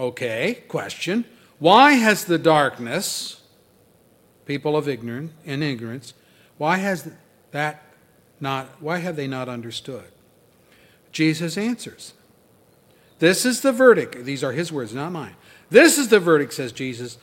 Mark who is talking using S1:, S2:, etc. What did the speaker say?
S1: Okay, question. Why has the darkness, people of ignorance and ignorance, why has that not why have they not understood? Jesus answers. This is the verdict. These are his words, not mine. This is the verdict, says Jesus.